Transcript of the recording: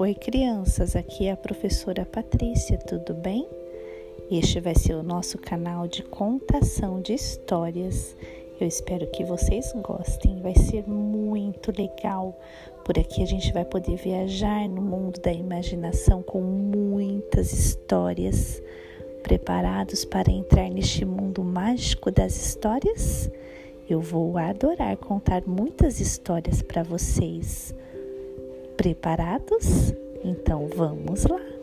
Oi, crianças, aqui é a professora Patrícia, tudo bem? Este vai ser o nosso canal de contação de histórias. Eu espero que vocês gostem, vai ser muito legal. Por aqui a gente vai poder viajar no mundo da imaginação com muitas histórias. Preparados para entrar neste mundo mágico das histórias? Eu vou adorar contar muitas histórias para vocês. Preparados? Então vamos lá!